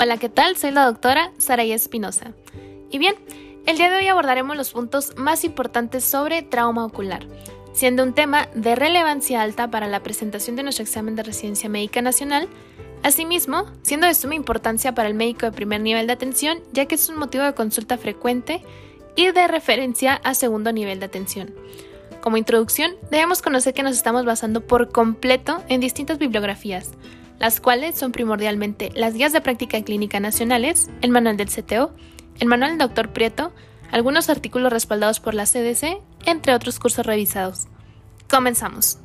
Hola, ¿qué tal? Soy la doctora Saraya Espinosa. Y bien, el día de hoy abordaremos los puntos más importantes sobre trauma ocular, siendo un tema de relevancia alta para la presentación de nuestro examen de residencia médica nacional, asimismo, siendo de suma importancia para el médico de primer nivel de atención, ya que es un motivo de consulta frecuente y de referencia a segundo nivel de atención. Como introducción, debemos conocer que nos estamos basando por completo en distintas bibliografías, las cuales son primordialmente las guías de práctica clínica nacionales, el manual del CTO, el manual del Dr. Prieto, algunos artículos respaldados por la CDC, entre otros cursos revisados. Comenzamos.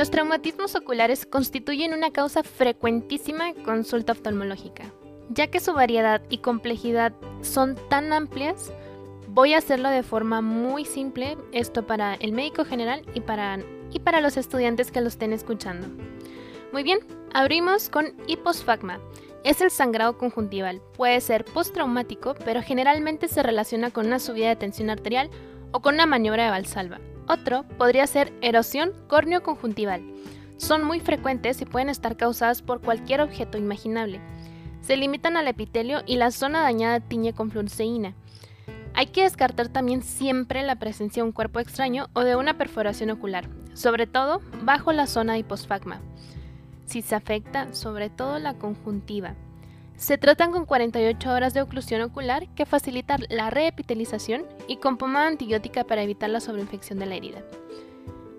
Los traumatismos oculares constituyen una causa frecuentísima en consulta oftalmológica. Ya que su variedad y complejidad son tan amplias, voy a hacerlo de forma muy simple, esto para el médico general y para, y para los estudiantes que lo estén escuchando. Muy bien, abrimos con hiposfagma. Es el sangrado conjuntival. Puede ser postraumático, pero generalmente se relaciona con una subida de tensión arterial o con una maniobra de valsalva. Otro podría ser erosión córneo-conjuntival. Son muy frecuentes y pueden estar causadas por cualquier objeto imaginable. Se limitan al epitelio y la zona dañada tiñe con fluoresceína. Hay que descartar también siempre la presencia de un cuerpo extraño o de una perforación ocular, sobre todo bajo la zona de hiposfagma. Si se afecta sobre todo la conjuntiva. Se tratan con 48 horas de oclusión ocular que facilita la reepitelización y con pomada antibiótica para evitar la sobreinfección de la herida.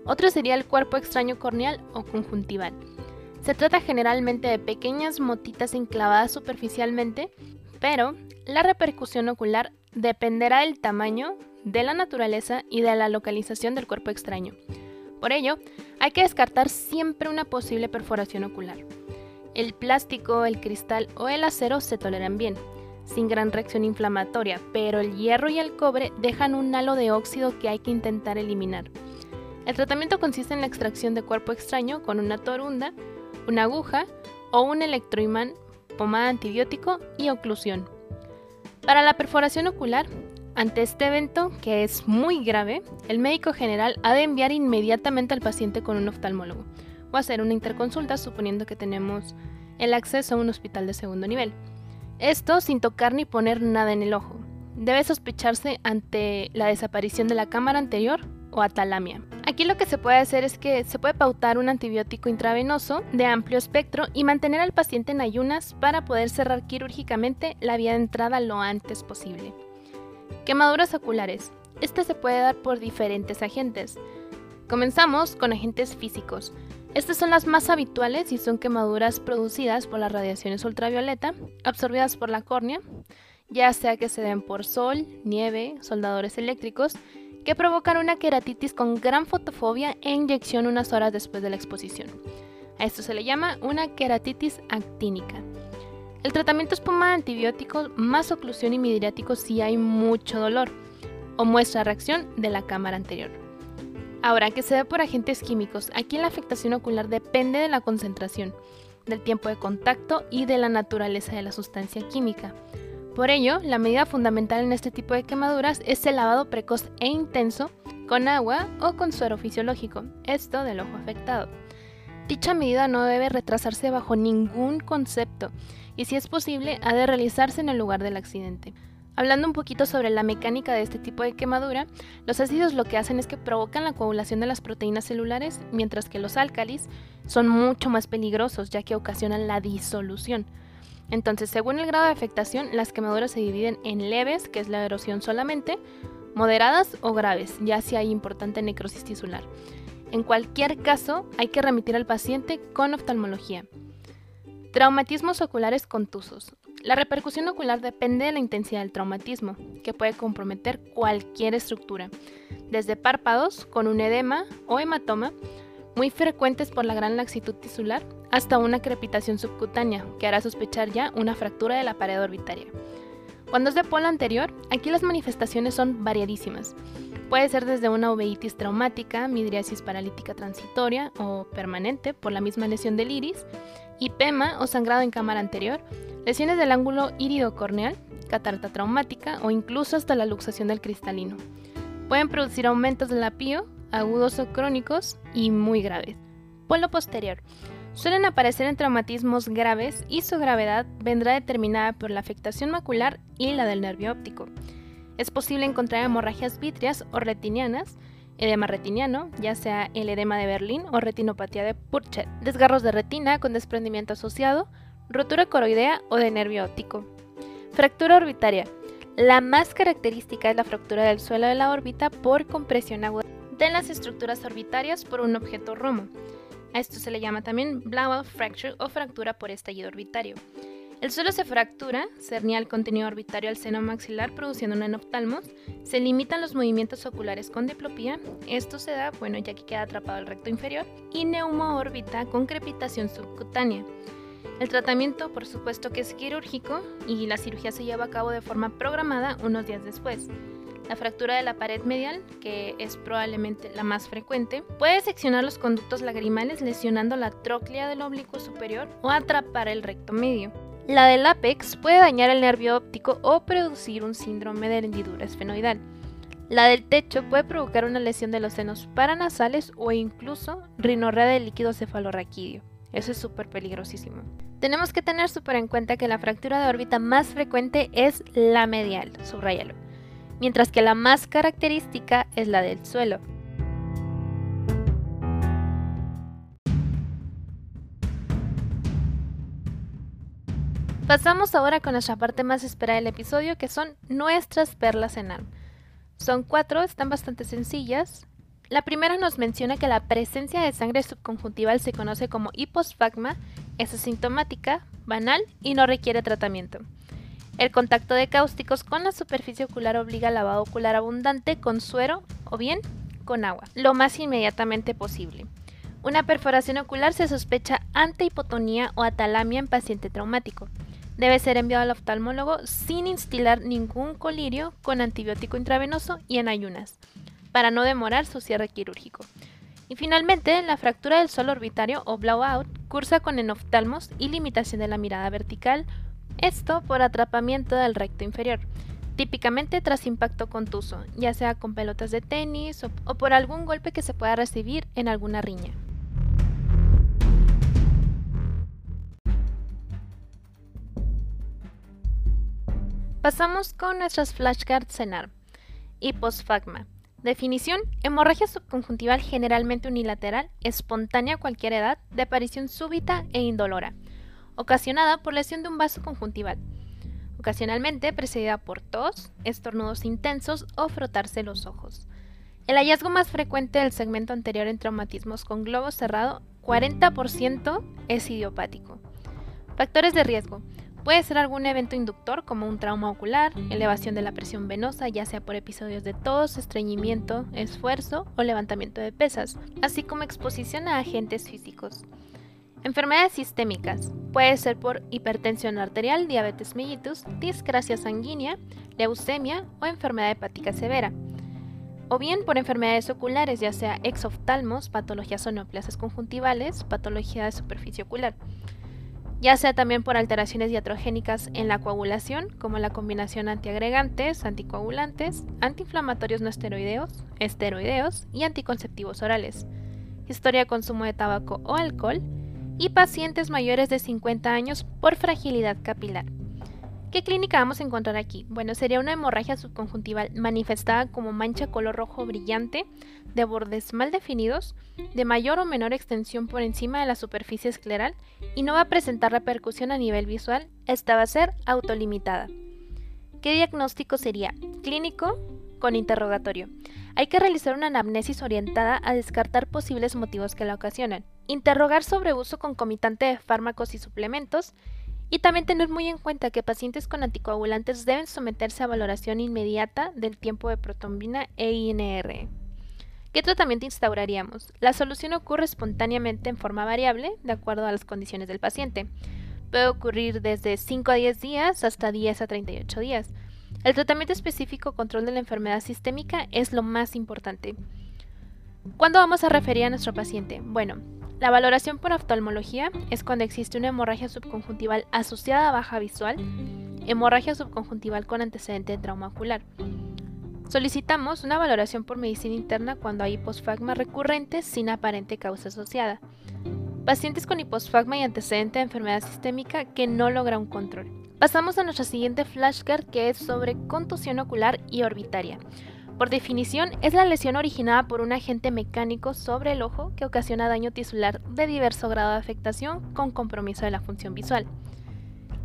Otro sería el cuerpo extraño corneal o conjuntival. Se trata generalmente de pequeñas motitas enclavadas superficialmente, pero la repercusión ocular dependerá del tamaño, de la naturaleza y de la localización del cuerpo extraño. Por ello, hay que descartar siempre una posible perforación ocular. El plástico, el cristal o el acero se toleran bien, sin gran reacción inflamatoria, pero el hierro y el cobre dejan un halo de óxido que hay que intentar eliminar. El tratamiento consiste en la extracción de cuerpo extraño con una torunda, una aguja o un electroimán, pomada antibiótico y oclusión. Para la perforación ocular, ante este evento, que es muy grave, el médico general ha de enviar inmediatamente al paciente con un oftalmólogo o hacer una interconsulta suponiendo que tenemos el acceso a un hospital de segundo nivel. Esto sin tocar ni poner nada en el ojo. Debe sospecharse ante la desaparición de la cámara anterior o atalamia. Aquí lo que se puede hacer es que se puede pautar un antibiótico intravenoso de amplio espectro y mantener al paciente en ayunas para poder cerrar quirúrgicamente la vía de entrada lo antes posible. Quemaduras oculares. Este se puede dar por diferentes agentes. Comenzamos con agentes físicos. Estas son las más habituales y son quemaduras producidas por las radiaciones ultravioleta, absorbidas por la córnea, ya sea que se den por sol, nieve, soldadores eléctricos, que provocan una queratitis con gran fotofobia e inyección unas horas después de la exposición. A esto se le llama una queratitis actínica. El tratamiento es pomada antibiótico más oclusión y midriático si hay mucho dolor o muestra reacción de la cámara anterior. Ahora, que se da por agentes químicos, aquí la afectación ocular depende de la concentración, del tiempo de contacto y de la naturaleza de la sustancia química. Por ello, la medida fundamental en este tipo de quemaduras es el lavado precoz e intenso con agua o con suero fisiológico, esto del ojo afectado. Dicha medida no debe retrasarse bajo ningún concepto y si es posible ha de realizarse en el lugar del accidente. Hablando un poquito sobre la mecánica de este tipo de quemadura, los ácidos lo que hacen es que provocan la coagulación de las proteínas celulares, mientras que los álcalis son mucho más peligrosos ya que ocasionan la disolución. Entonces, según el grado de afectación, las quemaduras se dividen en leves, que es la erosión solamente, moderadas o graves, ya si hay importante necrosis tisular. En cualquier caso, hay que remitir al paciente con oftalmología. Traumatismos oculares contusos. La repercusión ocular depende de la intensidad del traumatismo, que puede comprometer cualquier estructura, desde párpados con un edema o hematoma, muy frecuentes por la gran laxitud tisular, hasta una crepitación subcutánea, que hará sospechar ya una fractura de la pared orbitaria. Cuando es de polo anterior, aquí las manifestaciones son variadísimas. Puede ser desde una uveitis traumática, midriasis paralítica transitoria o permanente por la misma lesión del iris, hipema o sangrado en cámara anterior, lesiones del ángulo irido-corneal, traumática o incluso hasta la luxación del cristalino. Pueden producir aumentos del apío, agudos o crónicos y muy graves. Polo posterior. Suelen aparecer en traumatismos graves y su gravedad vendrá determinada por la afectación macular y la del nervio óptico. Es posible encontrar hemorragias vítreas o retinianas, edema retiniano, ya sea el edema de Berlín o retinopatía de Purchet, desgarros de retina con desprendimiento asociado, rotura coroidea o de nervio óptico. Fractura orbitaria. La más característica es la fractura del suelo de la órbita por compresión aguda de las estructuras orbitarias por un objeto romo. A esto se le llama también blowout fracture o fractura por estallido orbitario. El suelo se fractura, se el contenido orbitario al seno maxilar produciendo un enoftalmos, se limitan los movimientos oculares con diplopía, esto se da, bueno, ya que queda atrapado el recto inferior, y neumoórbita con crepitación subcutánea. El tratamiento, por supuesto que es quirúrgico y la cirugía se lleva a cabo de forma programada unos días después. La fractura de la pared medial, que es probablemente la más frecuente, puede seccionar los conductos lagrimales lesionando la tróclea del oblicuo superior o atrapar el recto medio. La del ápex puede dañar el nervio óptico o producir un síndrome de hendidura esfenoidal. La del techo puede provocar una lesión de los senos paranasales o incluso rinorrea del líquido cefalorraquídeo. Eso es súper peligrosísimo. Tenemos que tener súper en cuenta que la fractura de órbita más frecuente es la medial, subrayalo mientras que la más característica es la del suelo. Pasamos ahora con nuestra parte más esperada del episodio, que son nuestras perlas en ARM. Son cuatro, están bastante sencillas. La primera nos menciona que la presencia de sangre subconjuntival se conoce como hiposfagma, es asintomática, banal y no requiere tratamiento. El contacto de cáusticos con la superficie ocular obliga al lavado ocular abundante con suero o bien con agua, lo más inmediatamente posible. Una perforación ocular se sospecha ante hipotonía o atalamia en paciente traumático. Debe ser enviado al oftalmólogo sin instilar ningún colirio con antibiótico intravenoso y en ayunas, para no demorar su cierre quirúrgico. Y finalmente, la fractura del suelo orbitario o blowout cursa con enoftalmos y limitación de la mirada vertical esto por atrapamiento del recto inferior, típicamente tras impacto contuso, ya sea con pelotas de tenis o, por algún golpe que se pueda recibir en alguna riña. Pasamos con nuestras flashcards CENAR. Hiposfagma. Definición: hemorragia subconjuntival generalmente unilateral, espontánea a cualquier edad, de aparición súbita e indolora ocasionada por lesión de un vaso conjuntival, ocasionalmente precedida por tos, estornudos intensos o frotarse los ojos. El hallazgo más frecuente del segmento anterior en traumatismos con globo cerrado, 40% es idiopático. Factores de riesgo. Puede ser algún evento inductor como un trauma ocular, elevación de la presión venosa, ya sea por episodios de tos, estreñimiento, esfuerzo o levantamiento de pesas, así como exposición a agentes físicos. Enfermedades sistémicas. Puede ser por hipertensión arterial, diabetes mellitus, discrasia sanguínea, leucemia o enfermedad hepática severa. O bien por enfermedades oculares, ya sea exoftalmos, patologías o neoplasias conjuntivales, patología de superficie ocular. Ya sea también por alteraciones diatrogénicas en la coagulación, como la combinación antiagregantes, anticoagulantes, antiinflamatorios no esteroideos, esteroideos y anticonceptivos orales. Historia de consumo de tabaco o alcohol y pacientes mayores de 50 años por fragilidad capilar. ¿Qué clínica vamos a encontrar aquí? Bueno, sería una hemorragia subconjuntival manifestada como mancha color rojo brillante, de bordes mal definidos, de mayor o menor extensión por encima de la superficie escleral y no va a presentar repercusión a nivel visual, esta va a ser autolimitada. ¿Qué diagnóstico sería? Clínico con interrogatorio. Hay que realizar una anamnesis orientada a descartar posibles motivos que la ocasionan interrogar sobre uso concomitante de fármacos y suplementos, y también tener muy en cuenta que pacientes con anticoagulantes deben someterse a valoración inmediata del tiempo de protombina e INR. ¿Qué tratamiento instauraríamos? La solución ocurre espontáneamente en forma variable, de acuerdo a las condiciones del paciente. Puede ocurrir desde 5 a 10 días hasta 10 a 38 días. El tratamiento específico control de la enfermedad sistémica es lo más importante. ¿Cuándo vamos a referir a nuestro paciente? Bueno, la valoración por oftalmología es cuando existe una hemorragia subconjuntival asociada a baja visual, hemorragia subconjuntival con antecedente de trauma ocular. Solicitamos una valoración por medicina interna cuando hay hiposfagma recurrente sin aparente causa asociada. Pacientes con hiposfagma y antecedente de enfermedad sistémica que no logra un control. Pasamos a nuestra siguiente flashcard que es sobre contusión ocular y orbitaria. Por definición, es la lesión originada por un agente mecánico sobre el ojo que ocasiona daño tisular de diverso grado de afectación con compromiso de la función visual.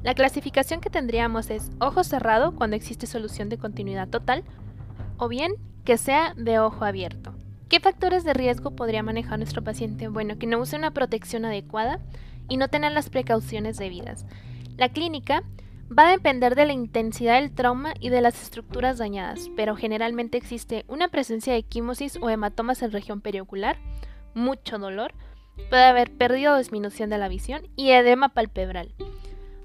La clasificación que tendríamos es ojo cerrado cuando existe solución de continuidad total o bien que sea de ojo abierto. ¿Qué factores de riesgo podría manejar nuestro paciente? Bueno, que no use una protección adecuada y no tener las precauciones debidas. La clínica va a depender de la intensidad del trauma y de las estructuras dañadas, pero generalmente existe una presencia de quimosis o hematomas en región periocular, mucho dolor, puede haber pérdida o disminución de la visión y edema palpebral.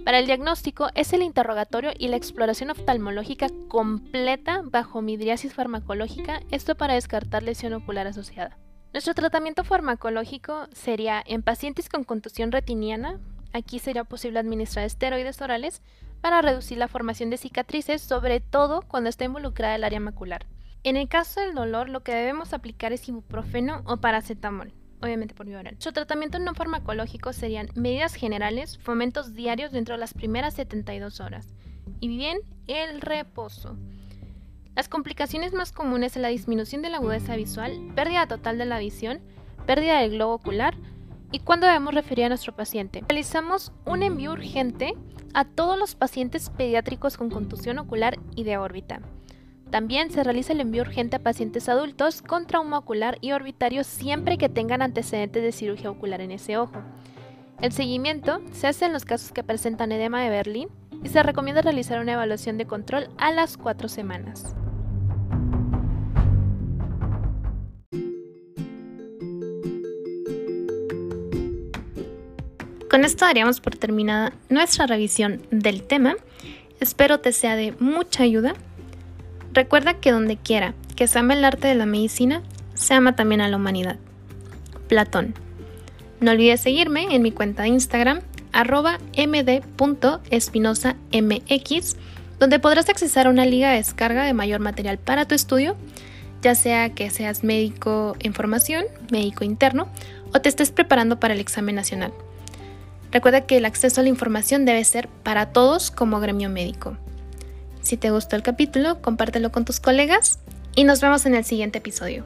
Para el diagnóstico es el interrogatorio y la exploración oftalmológica completa bajo midriasis farmacológica, esto para descartar lesión ocular asociada. Nuestro tratamiento farmacológico sería en pacientes con contusión retiniana, aquí sería posible administrar esteroides orales para reducir la formación de cicatrices, sobre todo cuando está involucrada el área macular. En el caso del dolor, lo que debemos aplicar es ibuprofeno o paracetamol obviamente por vía oral. Su tratamiento no farmacológico serían medidas generales, fomentos diarios dentro de las primeras 72 horas. Y bien, el reposo. Las complicaciones más comunes son la disminución de la agudeza visual, pérdida total de la visión, pérdida del globo ocular y cuándo debemos referir a nuestro paciente. Realizamos un envío urgente a todos los pacientes pediátricos con contusión ocular y de órbita. También se realiza el envío urgente a pacientes adultos con trauma ocular y orbitario siempre que tengan antecedentes de cirugía ocular en ese ojo. El seguimiento se hace en los casos que presentan edema de Berlín y se recomienda realizar una evaluación de control a las cuatro semanas. Con esto daríamos por terminada nuestra revisión del tema. Espero te sea de mucha ayuda Recuerda que donde quiera que se ama el arte de la medicina, se ama también a la humanidad. Platón. No olvides seguirme en mi cuenta de Instagram, arroba md.espinosamx, donde podrás accesar a una liga de descarga de mayor material para tu estudio, ya sea que seas médico en formación, médico interno, o te estés preparando para el examen nacional. Recuerda que el acceso a la información debe ser para todos como gremio médico. Si te gustó el capítulo, compártelo con tus colegas y nos vemos en el siguiente episodio.